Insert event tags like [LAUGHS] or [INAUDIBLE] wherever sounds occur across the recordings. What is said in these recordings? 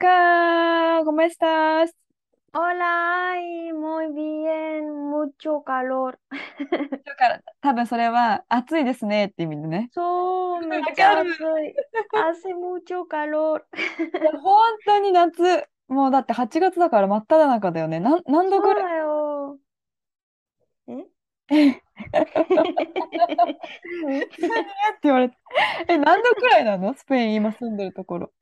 Ayaka! ¿Cómo estás? Hola, ay, muy bien, mucho calor だから多分それは暑いですねって意味でね。そう、めっわちゃかる暑い hace mucho calor いや本当に夏。もうだって8月だから真っ只中だよね。なん何度そうぐらいだよえ何って言われて。え、何度くらいなのスペイン今住んでるところ。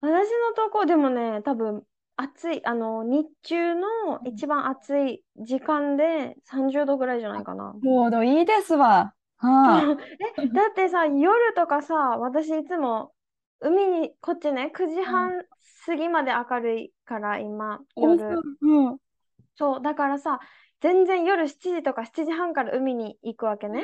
私のとこでもね、多分暑い、あの、日中の一番暑い時間で30度ぐらいじゃないかな。ちょうどいいですわ。は [LAUGHS] え、だってさ、夜とかさ、私いつも海に、こっちね、9時半過ぎまで明るいから、今、い。夜。うん。そう、だからさ、全然夜7時とか7時半から海に行くわけね、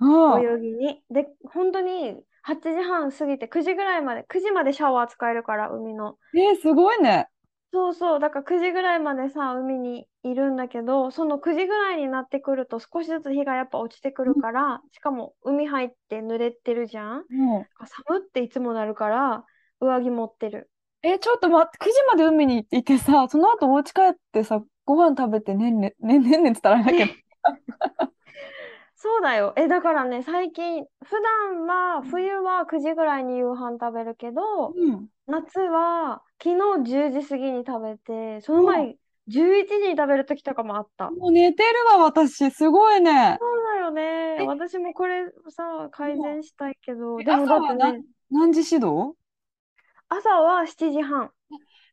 うん。泳ぎに。で、本当に8時半過ぎて9時ぐらいまで、9時までシャワー使えるから、海の。えー、すごいね。そうそう、だから9時ぐらいまでさ、海にいるんだけど、その9時ぐらいになってくると少しずつ日がやっぱ落ちてくるから、しかも海入って濡れてるじゃん。うん。寒っていつもなるから、上着持ってる。え、ちょっと待って、9時まで海に行ってさ、その後お家帰ってさ、ご飯食べてねんね、ねんねんねんって言ったらあれだけど。[LAUGHS] そうだよ。え、だからね、最近、普段は、冬は9時ぐらいに夕飯食べるけど、うん。夏は昨日10時過ぎに食べて、その前、11時に食べる時とかもあった。もう寝てるわ、私。すごいね。そうだよね。え私もこれさ、改善したいけど、えでもだって朝はね、何時朝は7時半。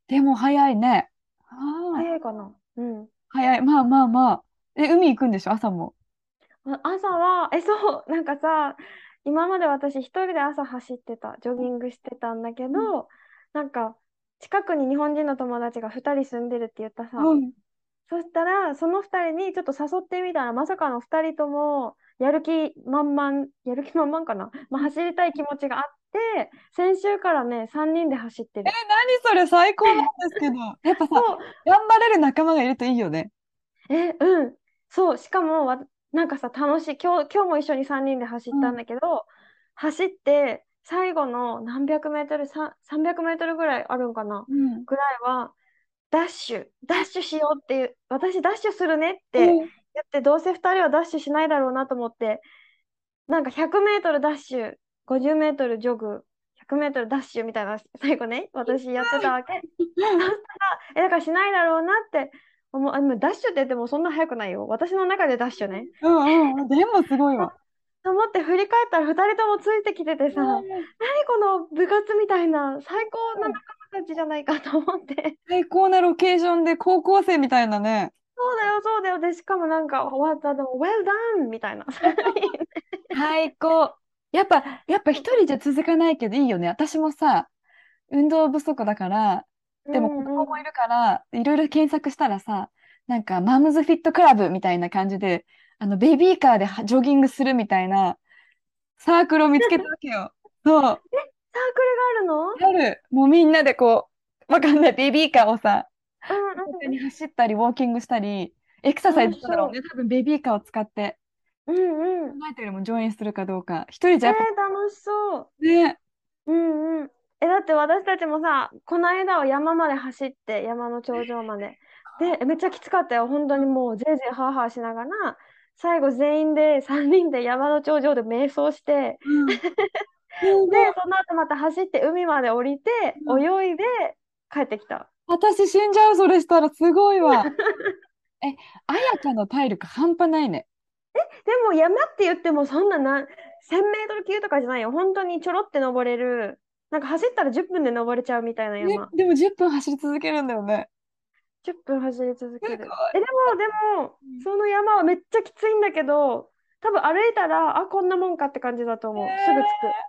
でも早いね。ああ、早いかな。うん。早い。まあまあまあ。え、海行くんでしょ？朝も。あ朝は、え、そう、なんかさ、今まで私一人で朝走ってた、ジョギングしてたんだけど、なんか、近くに日本人の友達が2人住んでるって言ったさ、うん。そしたら、その2人にちょっと誘ってみたら、まさかの2人とも、やる気満々、やる気満々かな、まあ、走りたい気持ちがあって、先週からね、3人で走ってる。え、何それ？最高なんですけど。やっぱさ、そう、頑張れる仲間がいるといいよね。え、うん。そう、しかもわ、なんかさ、楽しい。今日、今日も一緒に3人で走ったんだけど、走って、最後の何百メートル、さ300メートルぐらいあるんかな？うん。ぐらいは、ダッシュ、ダッシュしようっていう、私ダッシュするねって言って、どうせ2人はダッシュしないだろうなと思って、なんか100メートルダッシュ、50メートルジョグ、100メートルダッシュみたいな、最後ね、私やってたわけ。だからしないだろうなって思う。あ、でもダッシュって言ってもそんな速くないよ。私の中でダッシュね。うんうんうん。でもすごいわ。と思って振り返ったら2人ともついてきててさ、何この部活みたいな最高な仲間たちじゃないかと思って。最高なロケーションで高校生みたいなね。そうだよ、そうだよ。で、しかもなんか終わったでも、well done! みたいな。[LAUGHS] 最高。やっぱ、やっぱ一人じゃ続かないけどいいよね。私もさ、運動不足だから、でも子供もいるから、いろいろ検索したらさ、なんかマムズフィットクラブみたいな感じで、あのベビーカーではジョギングするみたいなサークルを見つけたわけよ。[LAUGHS] そう、サークルがあるの？ある。もうみんなでこう、わかんない、ベビーカーをさ、うん一緒に走ったり、ウォーキングしたり、エクササイズしたろうね。多分ベビーカーを使って、うんうんうん。考えてよりもジョインするかどうか。一人じえー、ゃやっぱ楽しそう。ね、うんうん。え、だって私たちもさ、この間は山まで走って、山の頂上まで。で、[LAUGHS] めっちゃきつかったよ。本当にもう、ぜいぜいハーハーしながら、最後全員で3人で山の頂上で瞑想して、うん。[LAUGHS] で、その後また走って海まで降りて、うん泳いで帰ってきた。私死んじゃう、それしたらすごいわ。[LAUGHS] え、彩香の体力半端ないね。でも山って言ってもそんなな1000メートル級とかじゃないよ。本当にちょろって登れる。なんか走ったら10分で登れちゃうみたいなね山。でも10分走り続けるんだよね。10分走り続ける。え、でも、でもうん、その山はめっちゃきついんだけど、多分歩いたら、あ、こんなもんかって感じだと思う。へーすぐ着く。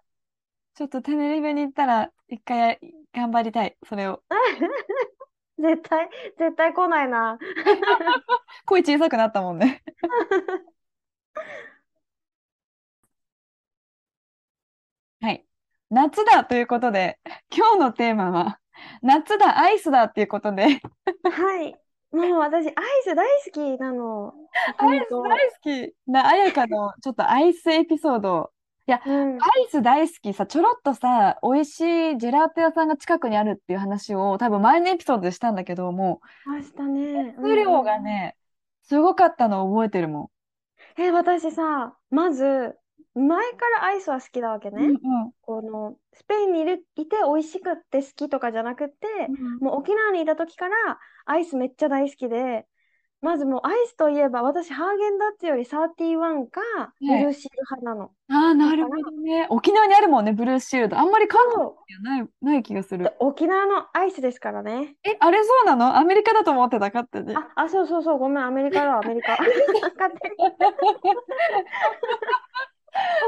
ちょっとテネリフェに行ったら、一回頑張りたい、それを。[LAUGHS] 絶対、絶対来ないな。[LAUGHS] 声小さくなったもんね。[LAUGHS] 夏だということで、今日のテーマは、夏だ、アイスだっていうことで。はい。もう私、アイス大好きなの。アイス大好きな、あやかのちょっとアイスエピソード。いや、うん、アイス大好きさ、ちょろっとさ、美味しいジェラート屋さんが近くにあるっていう話を多分前のエピソードでしたんだけども、明日ね。数量がね、すごかったのを覚えてるもん。え、私さ、まず、前からアイスは好きだわけね。うんうん、このスペインにいるいて美味しくって好きとかじゃなくて、うん、もう沖縄にいた時からアイスめっちゃ大好きで、まずもうアイスといえば私ハーゲンダッツより31かブルーシール派なの。ああ、なるほどね。沖縄にあるもんね、ブルーシールド。あんまり韓国にはないない気がする。沖縄のアイスですからね。え、あれそうなの？アメリカだと思ってたかってね。あ、あ、そうそうそう、ごめん、アメリカだ、アメリカ。[LAUGHS] [LAUGHS]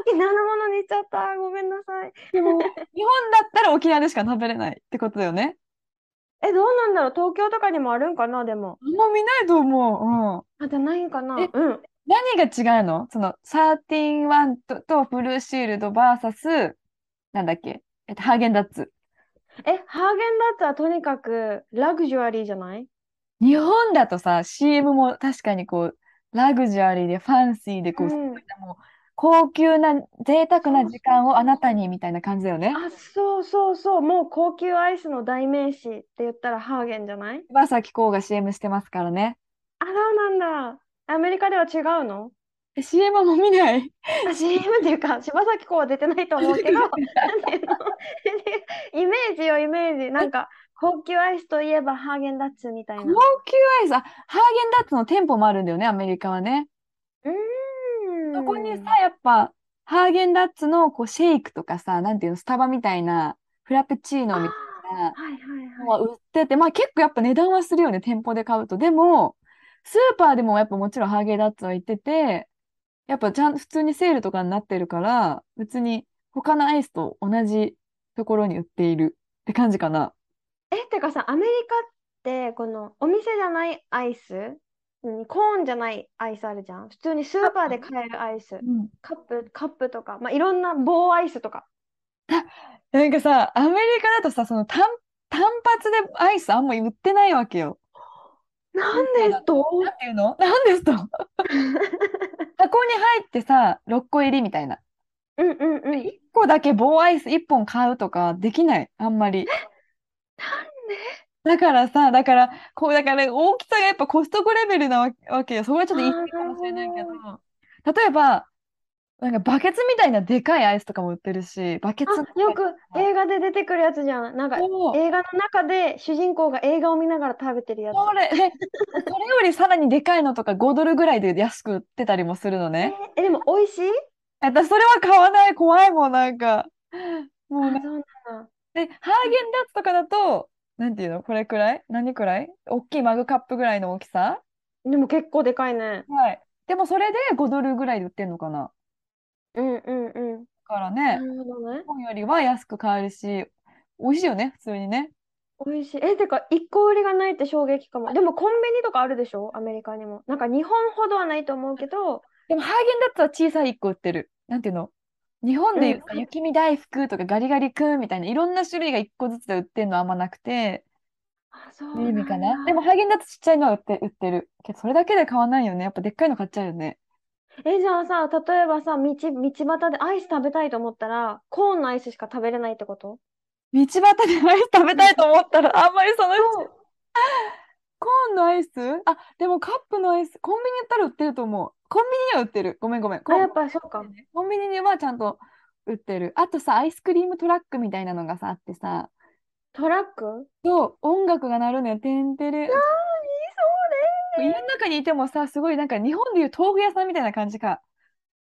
沖縄のものにしちゃった。ごめんなさい。でも、日本だったら沖縄でしか食べれないってことだよね。え、どうなんだろう東京とかにもあるんかなでも。あんま見ないと思う。うん。あ、じゃないんかなえうん。何が違うの？その、13-1ととブルーシールド VS、なんだっけ？えっと、ハーゲンダッツ。え、ハーゲンダッツはとにかくラグジュアリーじゃない？日本だとさ、CM も確かにこう、ラグジュアリーでファンシーでこう、うんもう高級な贅沢な時間をあなたにみたいな感じだよね。あ、そうそうそう。もう高級アイスの代名詞って言ったらハーゲンじゃない？柴咲コウが CM してますからね。あ、そうなんだ。アメリカでは違うの？え ?CM も見ない？あ、CM っていうか、柴咲コウは出てないと思うけど、[LAUGHS] なんていうの？イメージよ、イメージ。なんか、高級アイスといえばハーゲンダッツみたいな。高級アイス、あ、ハーゲンダッツの店舗もあるんだよね、アメリカはね。うん。そこにさ、やっぱ、ハーゲンダッツのこうシェイクとかさ、なんていうの、スタバみたいな、フラペチーノみたいなのは売ってて、まあ結構やっぱ値段はするよね、店舗で買うと。でも、スーパーでもやっぱもちろんハーゲンダッツは売ってて、やっぱちゃんと普通にセールとかになってるから、別に他のアイスと同じところに売っているって感じかな。え、ってかさ、アメリカって、このお店じゃないアイスコーンじゃないアイスあるじゃん？普通にスーパーで買えるアイス。うん、カップ、カップとか、まあ、いろんな棒アイスとか。なんかさ、アメリカだとさ、その単単発でアイスあんま売ってないわけよ。なんですと？なんていうの？なんですと？[LAUGHS] 箱に入ってさ、6個入りみたいな。うんうんうん。1個だけ棒アイス1本買うとかできない、あんまり。だからさ、だから、こう、だから、大きさがやっぱコストコレベルなわわけよ。そこはちょっと言い過ぎかもしれないけど、例えば、なんかバケツみたいなでかいアイスとかも売ってるし、バケツよく映画で出てくるやつじゃん。なんか映画の中で主人公が映画を見ながら食べてるやつ。それ、それよりさらにでかいのとか5ドルぐらいで安く売ってたりもするのね。え、でも美味しい？私それは買わない、怖いもん、なんか。もうなんだ。で、ハーゲンダッツとかだと、なんていうの？これくらい？何くらい？大きいマグカップぐらいの大きさ？でも結構でかいね。はい。でもそれで5ドルぐらいで売ってんのかな？うんうんうん。だからね、なるほどね。日本よりは安く買えるし、美味しいよね、普通にね。美味しい。え、てか、1個売りがないって衝撃かも。でもコンビニとかあるでしょ？アメリカにも。なんか日本ほどはないと思うけど。でもハーゲンダッツは小さい1個売ってる。なんていうの？日本でいうさ、雪見大福とかガリガリ君みたいないろんな種類が1個ずつで売ってるのはあんまなくて、あ、そう意味かな。でもハーゲンダッツちっちゃいのは売って、売ってる。けどそれだけで買わないよね。やっぱでっかいの買っちゃうよね。え、じゃあさ、例えばさ、道、道端でアイス食べたいと思ったら、コーンのアイスしか食べれないってこと？道端でアイス食べたいと思ったら、あんまりそのうち、[LAUGHS] コーンのアイス？あ、でもカップのアイス、コンビニ行ったら売ってると思う。コンビニには売ってる。ごめんごめん。あ、やっぱりそうか。コンビニにはちゃんと売ってる。あとさ、アイスクリームトラックみたいなのがさ、あってさ、トラック？そう、音楽が鳴るのよ。てんてれ。ああ、いいそ家の中にいてもさ、すごいなんか日本でいう豆腐屋さんみたいな感じか。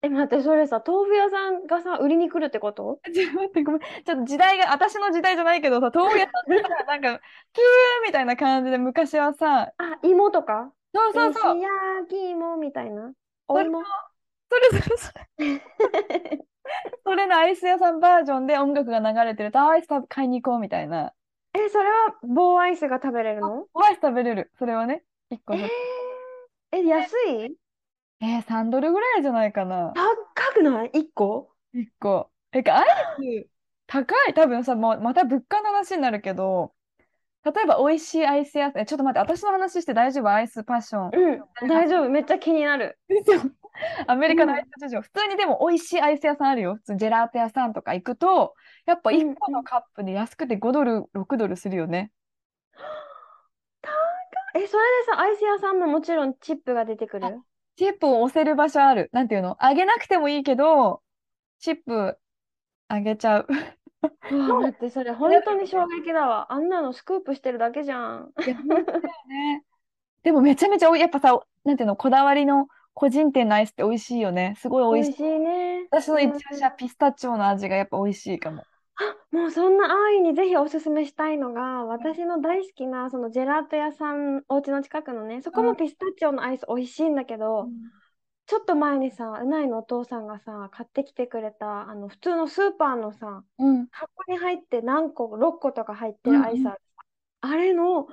え、待って、それさ、豆腐屋さんがさ、売りに来るってこと？[LAUGHS] ちょっと待って、ごめん。ちょっと時代が、私の時代じゃないけどさ、豆腐屋さんってさ、なんか、[LAUGHS] キューみたいな感じで昔はさ、あ、芋とか？そうそうそう。石焼き芋みたいな。お芋。それそれそれ。それのアイス屋さんバージョンで音楽が流れてると、あアイス食べ買いに行こうみたいな。え、それは棒アイスが食べれるの？アイス食べれる。それはね、1個え。ー、え、安い？えー、3ドルぐらいじゃないかな。高くない ?1 個？1個。えか、アイス高い。多分さ、もうまた物価の話になるけど、例えば美味しいアイス屋さん、えちょっと待って、私の話して大丈夫？アイスパッション。うん、大丈夫。めっちゃ気になる。アメリカのアイス事情、普通にでも美味しいアイス屋さんあるよ。普通にジェラート屋さんとか行くと、やっぱ1個のカップで安くて5ドル、6ドルするよね。え、それでさ、アイス屋さんももちろんチップが出てくる？チップを押せる場所ある。なんていうの？あげなくてもいいけど、チップあげちゃう。うわ、待って、それ本当に衝撃だわ。あんなのスクープしてるだけじゃん。いや、本当だよね。でもめちゃめちゃやっぱさ、なんていうの、こだわりの個人店のアイスって美味しいよね。すごい美味しい。美味しいね。私の一押しはうんピスタチオの味がやっぱ美味しいかも。あ、もうそんな安易にぜひおすすめしたいのが、私の大好きなそのジェラート屋さん、お家の近くのね、そこうんもピスタチオのアイス美味しいんだけど、ちょっと前にさ、うないのお父さんがさ、買ってきてくれた、あの、普通のスーパーのさ、うん。箱に入って何個、6個とか入ってるアイスある。あれの、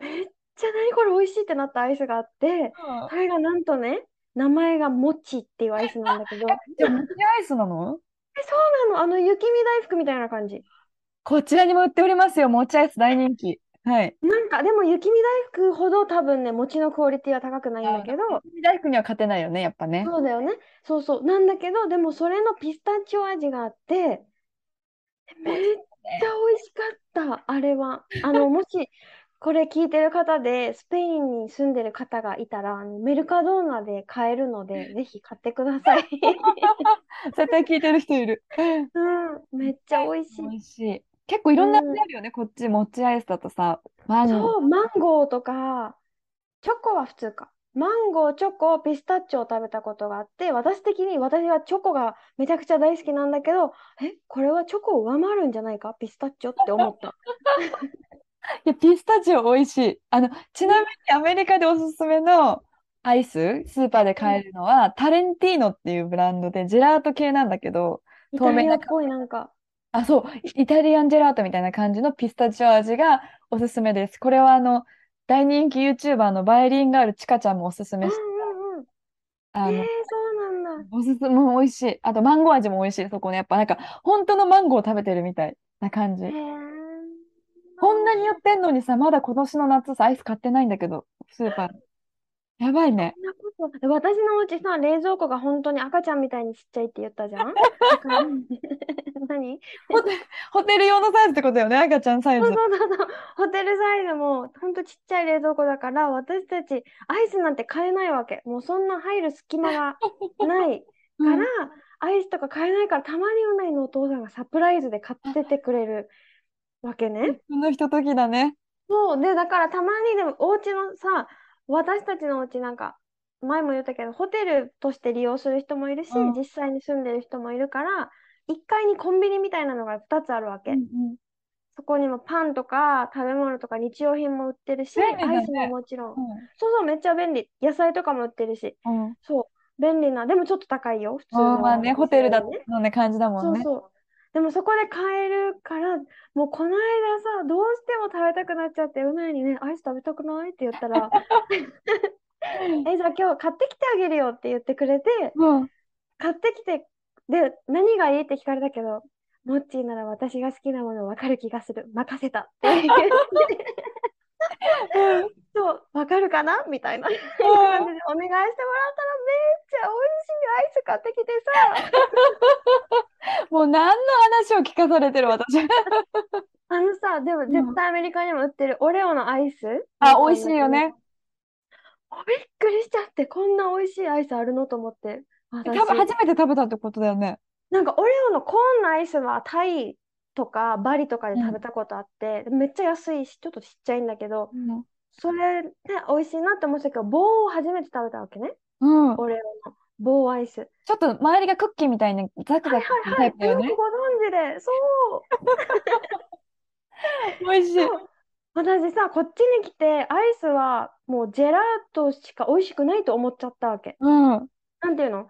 めっちゃ何これ美味しいってなったアイスがあって、それがなんとね、名前がもちっていうアイスなんだけど、[LAUGHS] え、じゃあ、もちアイスなの？そうなのあの雪見大福みたいな感じ。こちらにも売っておりますよ。もちアイス大人気。はい。なんかでも雪見大福ほど多分ね、餅のクオリティは高くないんだけど、大福には勝てないよね、やっぱね。そうだよね。そうそう。なんだけど、でもそれのピスタチオ味があって、めっちゃ美味しかった、あれは。あの、もし、[LAUGHS] これ聞いてる方で、スペインに住んでる方がいたら、あのメルカドーナで買えるので、[LAUGHS] ぜひ買ってください。絶対聞いてる人いる。[LAUGHS] うん、めっちゃ美味しい。美味しい。結構いろんな味あるよね、こっち。もちアイスだとさ、マンゴー。そう、マンゴーとか、チョコは普通か。マンゴー、チョコ、ピスタチオを食べたことがあって、私的に私はチョコがめちゃくちゃ大好きなんだけど、え、これはチョコを上回るんじゃないか？ピスタチオって思った。[LAUGHS] いや、ピスタチオ美味しい。あの、ちなみにアメリカでおすすめのアイス、スーパーで買えるのは、タレンティーノっていうブランドで、ジェラート系なんだけど、イ透明なっぽいなんか。あ、そう、イタリアンジェラートみたいな感じのピスタチオ味がおすすめです。これはあの、大人気 YouTuber のバイリンガールちかちゃんもおすすうんめし、うんうん。あの、えー、そうなんだ。おすすめも美味しい。あと、マンゴー味も美味しい。そこね、やっぱなんか、本当のマンゴーを食べてるみたいな感じへ。ーこんなに売ってんのにさ、まだ今年の夏さ、アイス買ってないんだけど、スーパーで。やばいね。そんなことえ私のうちさ、冷蔵庫が本当に赤ちゃんみたいにちっちゃいって言ったじゃん？[LAUGHS] だから何？ホテ、ホテル用のサイズってことだよね、赤ちゃんサイズそう。そうそうそう。ホテルサイズもほんとちっちゃい冷蔵庫だから、私たちアイスなんて買えないわけ。もうそんな入る隙間がないかうんら、アイスとか買えないから、たまにうないのお父さんがサプライズで買っててくれるわけね。そのひとときだね。そう。で、だからたまにでもお家のさ、私たちのお家なんか、前も言ったけど、ホテルとして利用する人もいるし、うん実際に住んでる人もいるから、1階にコンビニみたいなのが2つあるわけ。うんそこにもパンとか食べ物とか日用品も売ってるし、ねアイスももちろん。うそうそう、めっちゃ便利。野菜とかも売ってるし。ん。うん。そう、便利な。でもちょっと高いよ、普通のまあね、ホテルだね。のね、感じだもんね。そうそう。でもそこで買えるから、もうこの間さ、どうしても食べたくなっちゃって、うなにね、アイス食べたくないって言ったら、[LAUGHS] え、じゃあ今日買ってきてあげるよって言ってくれて、うん。買ってきて、で、何がいいって聞かれたけど、モッチーなら私が好きなもの分かる気がする。任せたって言って。そう、分かるかな？みたいな [LAUGHS] お願いしてもらったらめっちゃ美味しいアイス買ってきてさ。もう何の話を聞かされてる私。あのさ、でもん絶対アメリカにも売ってるオレオのアイス？あ、美味しいよね。びっくりしちゃって、こんな美味しいアイスあるの？と思って。私多分初めて食べたってことだよね。なんかオレオのコーンのアイスはタイとかバリとかで食べたことあって、めっちゃ安いし、ちょっとちっちゃいんだけど、それね、美味しいなって思ってたけど、棒を初めて食べたわけね。うん。うん。オレオの棒アイス。ちょっと周りがクッキーみたいにザクはいザクするはいはい。タイプだよねよく。ご存知で、そう。[LAUGHS] 美味しい。私さ、こっちに来て、アイスはもうジェラートしか美味しくないと思っちゃったわけ。うん。なんていうの？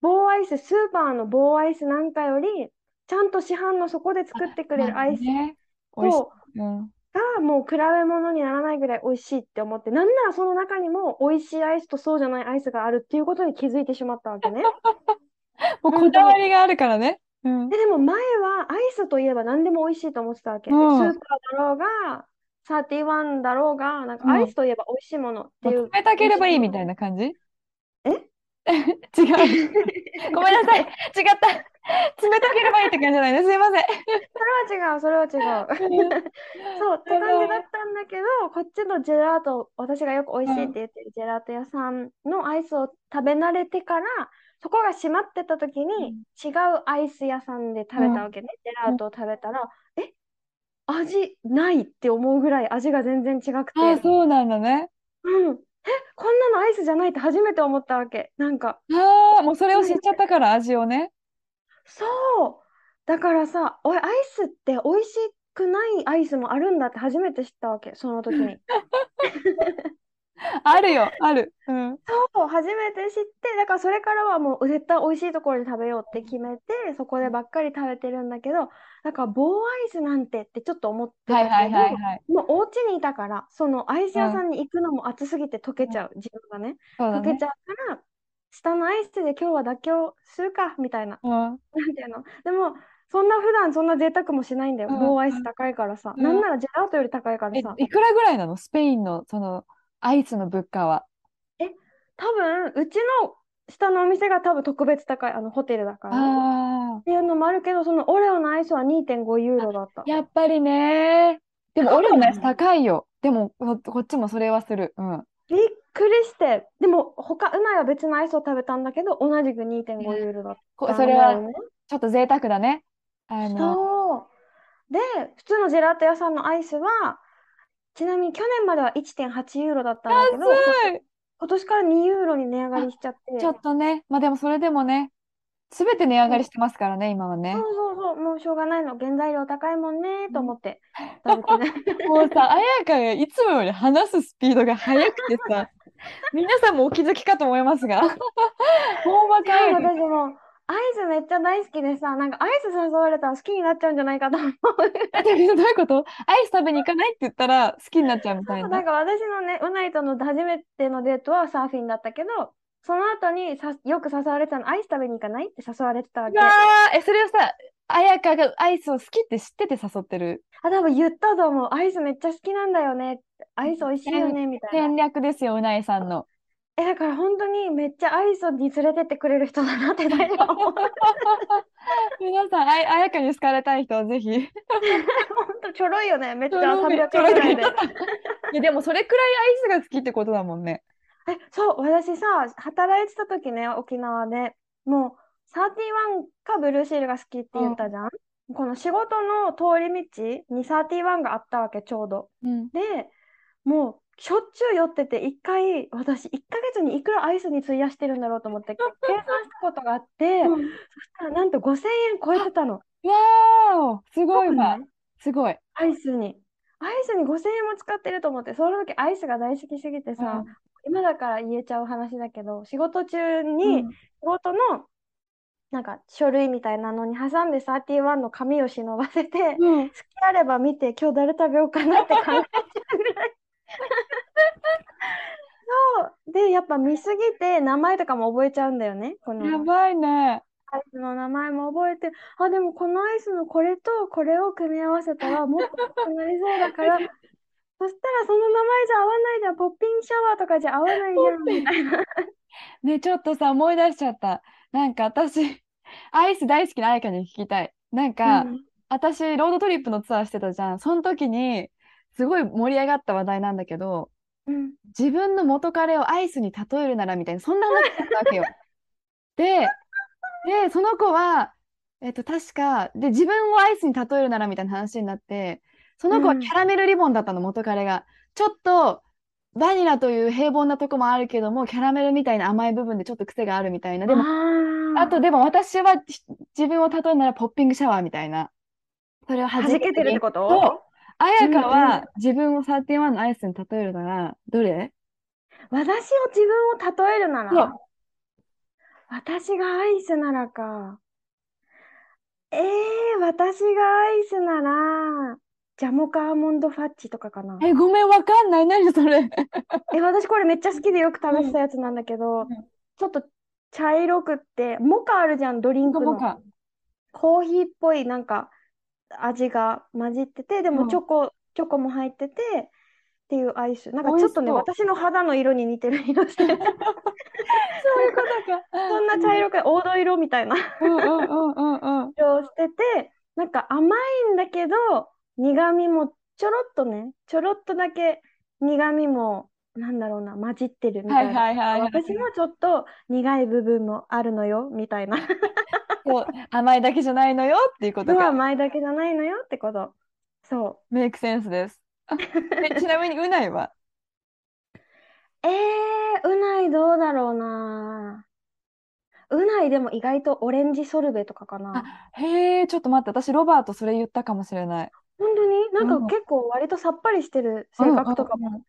棒アイス、スーパーの棒アイスなんかより、ちゃんと市販のそこで作ってくれるアイスね、美味しい。とうん。がもう比べ物にならないぐらい美味しいって思って、なんならその中にも美味しいアイスとそうじゃないアイスがあるっていうことに気づいてしまったわけね。[LAUGHS] もうこだわりがあるからね。うん。で、でも前はアイスといえば何でも美味しいと思ってたわけ。うんスーパーだろうが、31だろうが、なんうんかアイスといえば美味しいものっていう。もう冷たければいいみたいな感じ？え？[LAUGHS] 違う。ごめんなさい。違った。冷たければいいって感じじゃないね。すいません。それは違う、それは違う。そう、って感じだったんだけど、こっちのジェラート、私がよく美味しいって言ってるジェラート屋さんのアイスを食べ慣れてから、そこが閉まってた時に違うアイス屋さんで食べたわけね。ジェラートを食べたら、え、味ないって思うぐらい味が全然違くああ、て、そうなんだね。うん、え、こんなのアイスじゃないって初めて思ったわけ。なんか、ああ、もうそれを知っちゃったから味をね。そう。だからさ、おい、アイスって美味しくないアイスもあるんだって初めて知ったわけ、その時に。[LAUGHS] あるよ、ある。うん。そう、初めて知って、だからそれからはもう絶対美味しいところで食べようって決めて、そこでばっかり食べてるんだけど、だから棒アイスなんてってちょっと思ってたはいはいけど、はいはい。もうお家にいたから、そのアイス屋さんに行くのも暑すぎて溶けちゃう、自分がね。ね溶けち。ゃうから、下のアイスで今日は妥協するか、みたいな。うん。なんていうの？でも、そんな普段そんな贅沢もしないんだよ。うん棒アイス高いからさ。うんなんならジェラートより高いからえさ。、いくらぐらいなの？スペインのそのアイスの物価は？多分、うちの下のお店が多分特別高い、あのホテルだから。あっていうのもあるけど、そのオレオのアイスは2.5ユーロだったあ、。やっぱりね。でも、オレオのやつね高いよ。でも、ここっちもそれはする。うん。びっくりして、でも他、うないは別のアイスを食べたんだけど、同じく2.5ユーロだったこそれは。ちょっと贅沢だね。あの、そう。で、普通のジェラート屋さんのアイスは、ちなみに去年までは1.8ユーロだったんだけど、今年から2ユーロに値上がりしちゃって、ちょっとね。まあでもそれでもね、すべて値上がりしてますからね、今はねそう。そうそう、もうしょうがないの。原材料高いもんね、と思って食べてね。もうさ、綾香がいつもより話すスピードが速くてさ、[LAUGHS] 皆さんもお気づきかと思いますが、[LAUGHS] ほんまかい。私もアイスめっちゃ大好きでさ、なんかアイス誘われたら好きになっちゃうんじゃないかと思う。えどういうこと？アイス食べに行かないって言ったら好きになっちゃうみたいな。なんか私のね、うないとの初めてのデートはサーフィンだったけど、その後にさよく誘われてたの、アイス食べに行かない？って誘われてたわけ。え、それをさ、綾香がアイスを好きって知ってて誘ってるあ、多分言ったと思う。アイスめっちゃ好きなんだよね。アイス美味しいよね、みたいな。戦略ですよ、うないさんの。え、だから本当にめっちゃアイスに連れてってくれる人だなって大丈夫。皆さん、あや綾香に好かれたい人はぜひ。[LAUGHS] 本当ちょろいよね。めっちゃちょろい300ちょろいとか円ぐらいで [LAUGHS] いや、でもそれくらいアイスが好きってことだもんね。え、そう、私さ、働いてた時ね、沖縄でもう31かブルーシールが好きって言ったじゃん？この仕事の通り道に31があったわけ、ちょうど。うん。で、もうしょっちゅう寄ってて、一回、私、1ヶ月にいくらアイスに費やしてるんだろうと思って、[LAUGHS] 計算したことがあって、そしたらなんと5000円超えてたの。わーお、すごいわ。ねすごい。アイスに。アイスに5000円も使ってると思って、その時アイスが大好きすぎてさ、今だから言えちゃう話だけど、仕事中に、仕事のなんか書類みたいなのに挟んで31の紙を忍ばせて、好うん。きあれば見て、今日誰食べようかなって考えちゃうぐらい。そう。で、やっぱ見すぎて名前とかも覚えちゃうんだよね。こやのばいね。アイスの名前も覚えて、あ、でもこのアイスのこれとこれを組み合わせたらもっと良くなりそうだから、[LAUGHS] そしたらその名前じゃ合わないじゃん、ポッピングシャワーとかじゃ合わないじゃん、みたいな。[LAUGHS] ね、ちょっとさ、思い出しちゃった。なんか私、アイス大好きな彩香に聞きたい。なんか、うん私、ロードトリップのツアーしてたじゃん。その時に、すごい盛り上がった話題なんだけど、うん自分の元彼をアイスに例えるならみたいな、そんな話だったわけよ。[LAUGHS] で、で、その子は、えっと、確か、で、自分をアイスに例えるならみたいな話になって、その子はうんキャラメルリボンだったの、元彼が。ちょっと、バニラという平凡なとこもあるけども、キャラメルみたいな甘い部分でちょっと癖があるみたいな。でも、ああと、でも私はひ自分を例えるならポッピングシャワーみたいな。それを弾弾けてるってこと？そう。彩香は自分を31のアイスに例えるなら、どれ？私を自分を例えるなら、私がアイスならか。えー、私がアイスなら、ジャモカアーモンドファッジとかかな。え、ごめん、わかんない。何それ。え、私これめっちゃ好きでよく食べてたやつなんだけど、うんちょっと茶色くって、モカあるじゃん、ドリンクの。モカ。コーヒーっぽいなんか味が混じってて、でうんもチョコ、チョコも入ってて、っていうアイス。なんかちょっとね、私の肌の色に似てる色してる。[LAUGHS] そういうことか。そんな茶色く黄土色みたいなうんうんうんうんうん。色をしてて、なんか甘いんだけど、苦味もちょろっとね、ちょろっとだけ苦味も、なんだろうな、混じってるみたいな。はいはいはいはい。私もちょっと苦い部分もあるのよ、みたいな。そう甘いだけじゃないのよっていうことそうか。甘いだけじゃないのよってこと。そメイクセンスです。[LAUGHS] ちなみにうないは？う。えー、うないどうだろうな。うないでも意外とオレンジソルベとかかな。へえ、ちょっと待って、私ロバートそれ言ったかもしれない。本当に？なんうんか結構割とさっぱりしてる性格とかも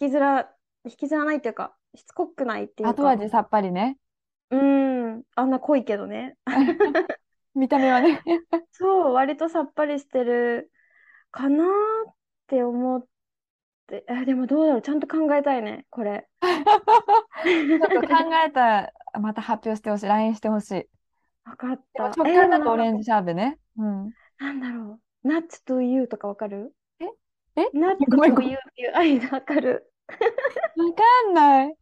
引きずら、引きずらないっていうか、しつこくないっていう後か。味さっぱりね。うん、あんな濃いけどね。[LAUGHS] 見た目はね。[LAUGHS] そう、割とさっぱりしてるかなって思って、え、でもどうだろう、ちゃんと考えたいね、これ。[LAUGHS] ちょっと考えたらまた発表してほしい。LINE してほしい。わかっでもた。直感だとオレンジシャーベね。うん。なんだろう。ナッツとユーとかわかる？え？え？ナッツとユーっていう愛がわかる。わかんない。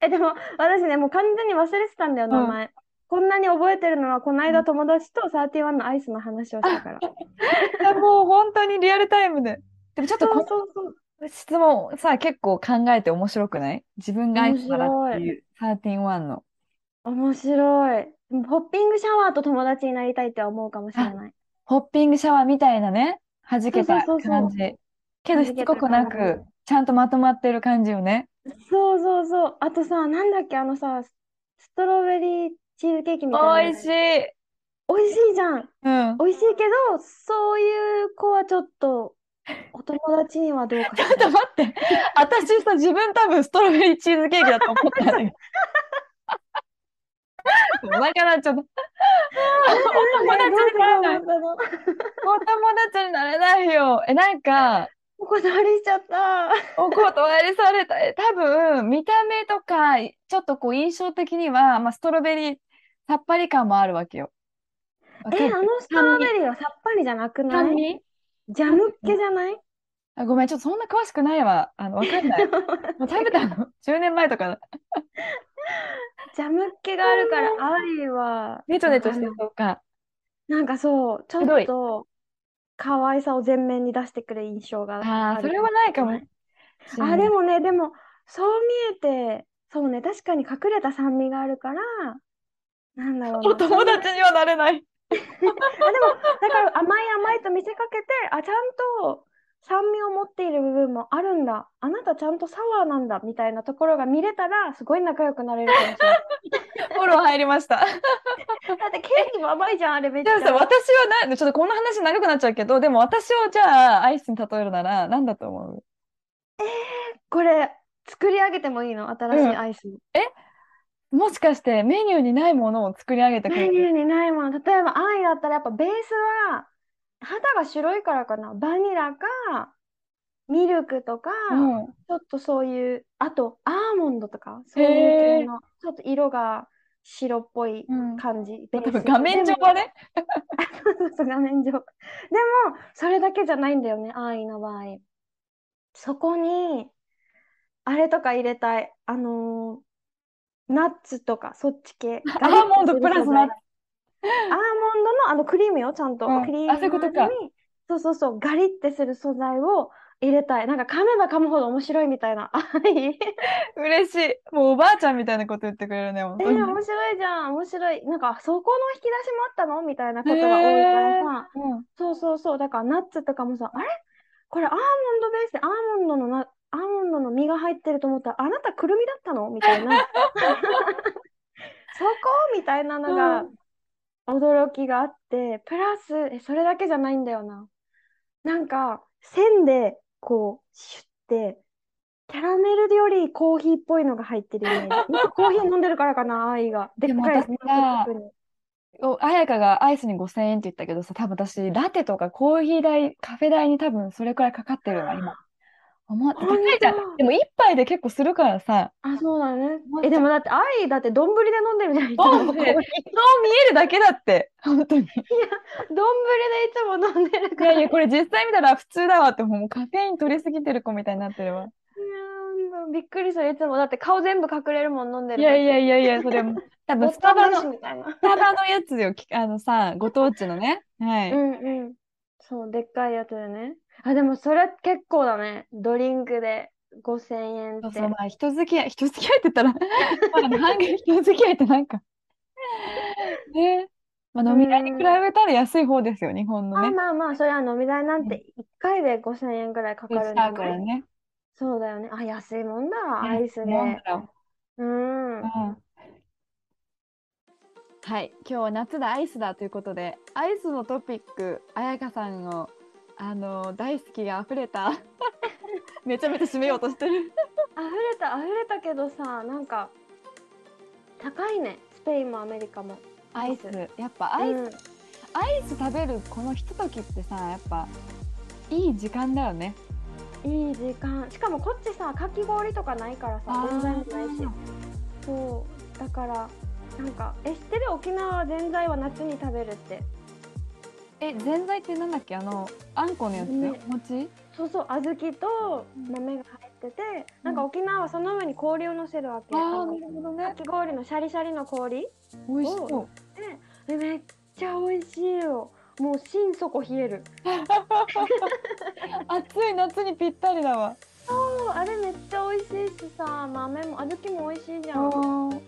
え、でも私ね、もう完全に忘れてたんだよ、名前。こんなに覚えてるのは、この間友達と31のアイスの話をしたから。[LAUGHS] もう本当にリアルタイムで。でもちょっとこ。の質問さ、結構考えて面白くない？自分がアイスならって面いう13の。面白い。ホッピングシャワーと友達になりたいって思うかもしれない。ホッピングシャワーみたいなね、弾けたそうそうそうそう感じ。けどしつこくな弾けた感く、ちゃんとまとまってる感じよね。そうそうそう。あとさ、なんだっけ、あのさ、スストロベリーチーズケーキみたい。美味しい。美味しいじゃん。うん。美味しいけど、そういう子はちょっと、お友達にはどうか [LAUGHS] ちょっと待って。私さ、自分多分ストロベリーチーズケーキだと思ったんだけど。お腹なっちゃった。お友達になれない。お友達になれないよ。え、なんか、お断りしちゃった。お断りされた。え多分、見た目とか、ちょっとこう印象的には、まあ、ストロベリー、さっぱり感もあるわけよ。え、るあのストロベリーはさっぱりじゃなくない？ジャムっ気じゃない？あ、ごめん、ちょっとそんな詳しくないわ。あの、わかんない。[LAUGHS] もう食べたの？10年前とかだ。[LAUGHS] ジャムっ気があるから、愛は、ネチョネチョしてそうか。なんかそう、ちょっと、可愛さを前面に出してくる印象がああ、るそれはないかも。あ、でもね、でも、そう見えて、そうね、確かに隠れた酸味があるから、なんだろうな。お友達にはなれない。[LAUGHS] あ、でも、だから甘い甘いと見せかけて、あ、ちゃんと酸味を持っている部分もあるんだ。あなたちゃんとサワーなんだ、みたいなところが見れたら、すごい仲良くなれるかもしれない。[LAUGHS] フォロー入りました。[LAUGHS] だってケーキも甘いじゃん、あれめっちゃ。私はな、ちょっとこの話長くなっちゃうけど、でも私をじゃあアイスに例えるなら何だと思う？これ、作り上げてもいいの？新しいアイス。もしかしてメニューにないものを作り上げてくれる？メニューにないもの。例えば、アイだったらやっぱベースは、肌が白いからかな。バニラか、ミルクとか、うん。ちょっとそういう、あと、アーモンドとか、そういう系の、ちょっと色が白っぽいうん感じ。ベース多分画面上はね。そうそう、画面上。でも、それだけじゃないんだよね、アイの場合。そこに、あれとか入れたい。あのーナッツとか、そっち系。[LAUGHS] アーモンドプラスナッツ。アーモンドのあのクリームよ、ちゃんと。うんクリームあそういうことかそうそうそう、ガリってする素材を入れたい。なんか噛めば噛むほど面白いみたいな。あいい嬉しい。もうおばあちゃんみたいなこと言ってくれるね、本えー、当に。面白いじゃん、面白い。なんか、そこの引き出しもあったの？みたいなことが多いからさ。うんそうそうそう。だから、ナッツとかもさ、あれ？これアーモンドベースでアーモンドのな、アーモンドの実が入ってると思ったら、あなたくるみだったの？みたいな。[LAUGHS] そこ？みたいなのが驚きがあって、プラス、え、それだけじゃないんだよな。なんか、線で、こう、シュッて、キャラメルよりコーヒーっぽいのが入ってるイメージ。なんかコーヒー飲んでるからかな、愛が。でっかい私がマグカップにお彩香がアイスに5000円って言ったけどさ、多分私、ラテとかコーヒー代、カフェ代に多分それくらいかかってるわ、今。思って、高いじゃでも一杯で結構するからさ、あ、そうだねえ、でもだって愛だって丼で飲んでるじゃん。いつもコーヒーそう見えるだけだって、本当に。い丼でいつも飲んでるから。やいや、これ実際見たら普通だわって、もうカフェイン取りすぎてる子みたいになってるわ。いやびっくりする。いつもだって顔全部隠れるもん飲んでるいやいやいやいや、それも、多分ボスタバの。スタバのやつよ、きあのさ、ご当地のね。はい。うんうん。そう、でっかいやつでね。あ、でもそれ結構だね。ドリンクで5000円って。そうそう、まあ、人付き合い、[LAUGHS] 人付き合いって言ったら、[LAUGHS] まあね、半減人付き合いってなんか、[LAUGHS] ね、まあ、飲み代に比べたら安い方ですよ、日本のあ、ね。まあまあ、それは飲み代なんて1回で5000円ぐらいかかるんからね。そうだよね。あ、安いもんだわ、アイスで。うんはい、今日は夏だ、アイスだということで、アイスのトピック、彩香さんの、あの、大好きが溢れた、[LAUGHS] めちゃめちゃ締めようとしてる。[LAUGHS] 溢れた、溢れたけどさ、なんか、高いね。スペインもアメリカも。アイス、やっぱアイス、うんアイス食べるこのひとときってさ、やっぱ、いい時間だよね。いい時間。しかもこっちさ、かき氷とかないからさ、全然ないし。そう。だから、なんか、え、知ってる？沖縄はぜんざいは夏に食べるって。え、ぜんざいってなんだっけ？あの、あんこのやつ、ね餅？そうそう、小豆と豆が入ってて、なんか沖縄はその上に氷を乗せるわけ。ああ、なるほどかね。き氷のシャリシャリの氷美味しそう。でめっちゃ美味しいよ。もう心底冷える。[LAUGHS] 暑い夏にぴったりだわ。そう、あれめっちゃ美味しいしさ、豆も小豆も美味しいじゃん。うん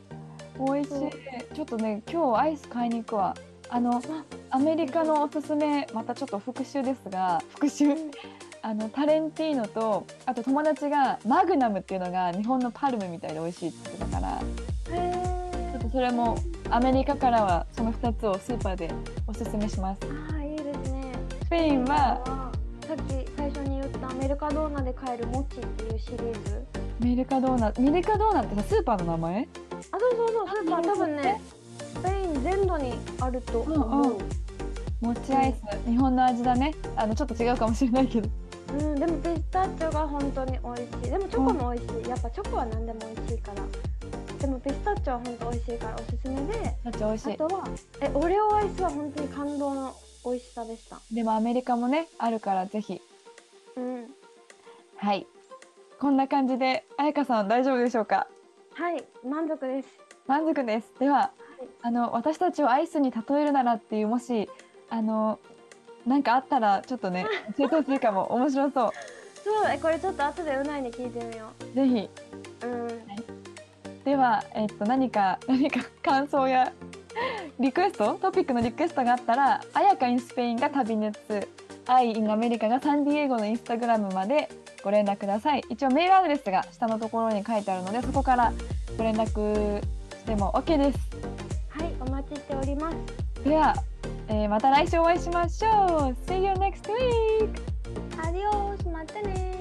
美味しい。ちょっとね、今日アイス買いに行くわ。あの、アメリカのおすすめ、またちょっと復習ですが、復習。あのタレンティーノとあと友達がマグナムっていうのが日本のパルムみたいで美味しいって言ってたからへちょっとそれもアメリカからはその2つをスーパーでおすすめしますああ、いいですね。スペインはさっき最初に言ったアメリカドーナで買えるモッチっていうシリーズ？メルカドーナメルカドーナってさスーパーの名前？あ、そうそうそう、スーパー多分ね、スペイン全土にあると思う。うんもちアイス日本の味だねあのちょっと違うかもしれないけどうん、でもピスタチオが本当に美味しい。でもチョコも美味しい。やっぱチョコは何でも美味しいから。でもピスタチオは本当美味しいからおすすめで、だって美味しいあとはえオレオアイスは本当に感動の美味しさでした。でもアメリカもねあるからぜひうん。はいこんな感じで彩香さん大丈夫でしょうか？はい、満足です。満足ですではあの私たちをアイスに例えるならっていうもしあのなんかあったらちょっとね [LAUGHS] 教えてほしいかも。面白そう。そう、えこれちょっと後でうないに聞いてみよぜひ。う。うん。では、えっと、何か [LAUGHS] 何か感想やリクエスト？トピックのリクエストがあったら「あやか in スペイン」が旅熱「アイ in アメリカ」がサンディエゴのインスタグラムまでご連絡ください。一応メールアドレスが下のところに書いてあるのでそこからご連絡しても OK ですでは、えーまた来週お会いしましょう See you next week! アディオス、またねー。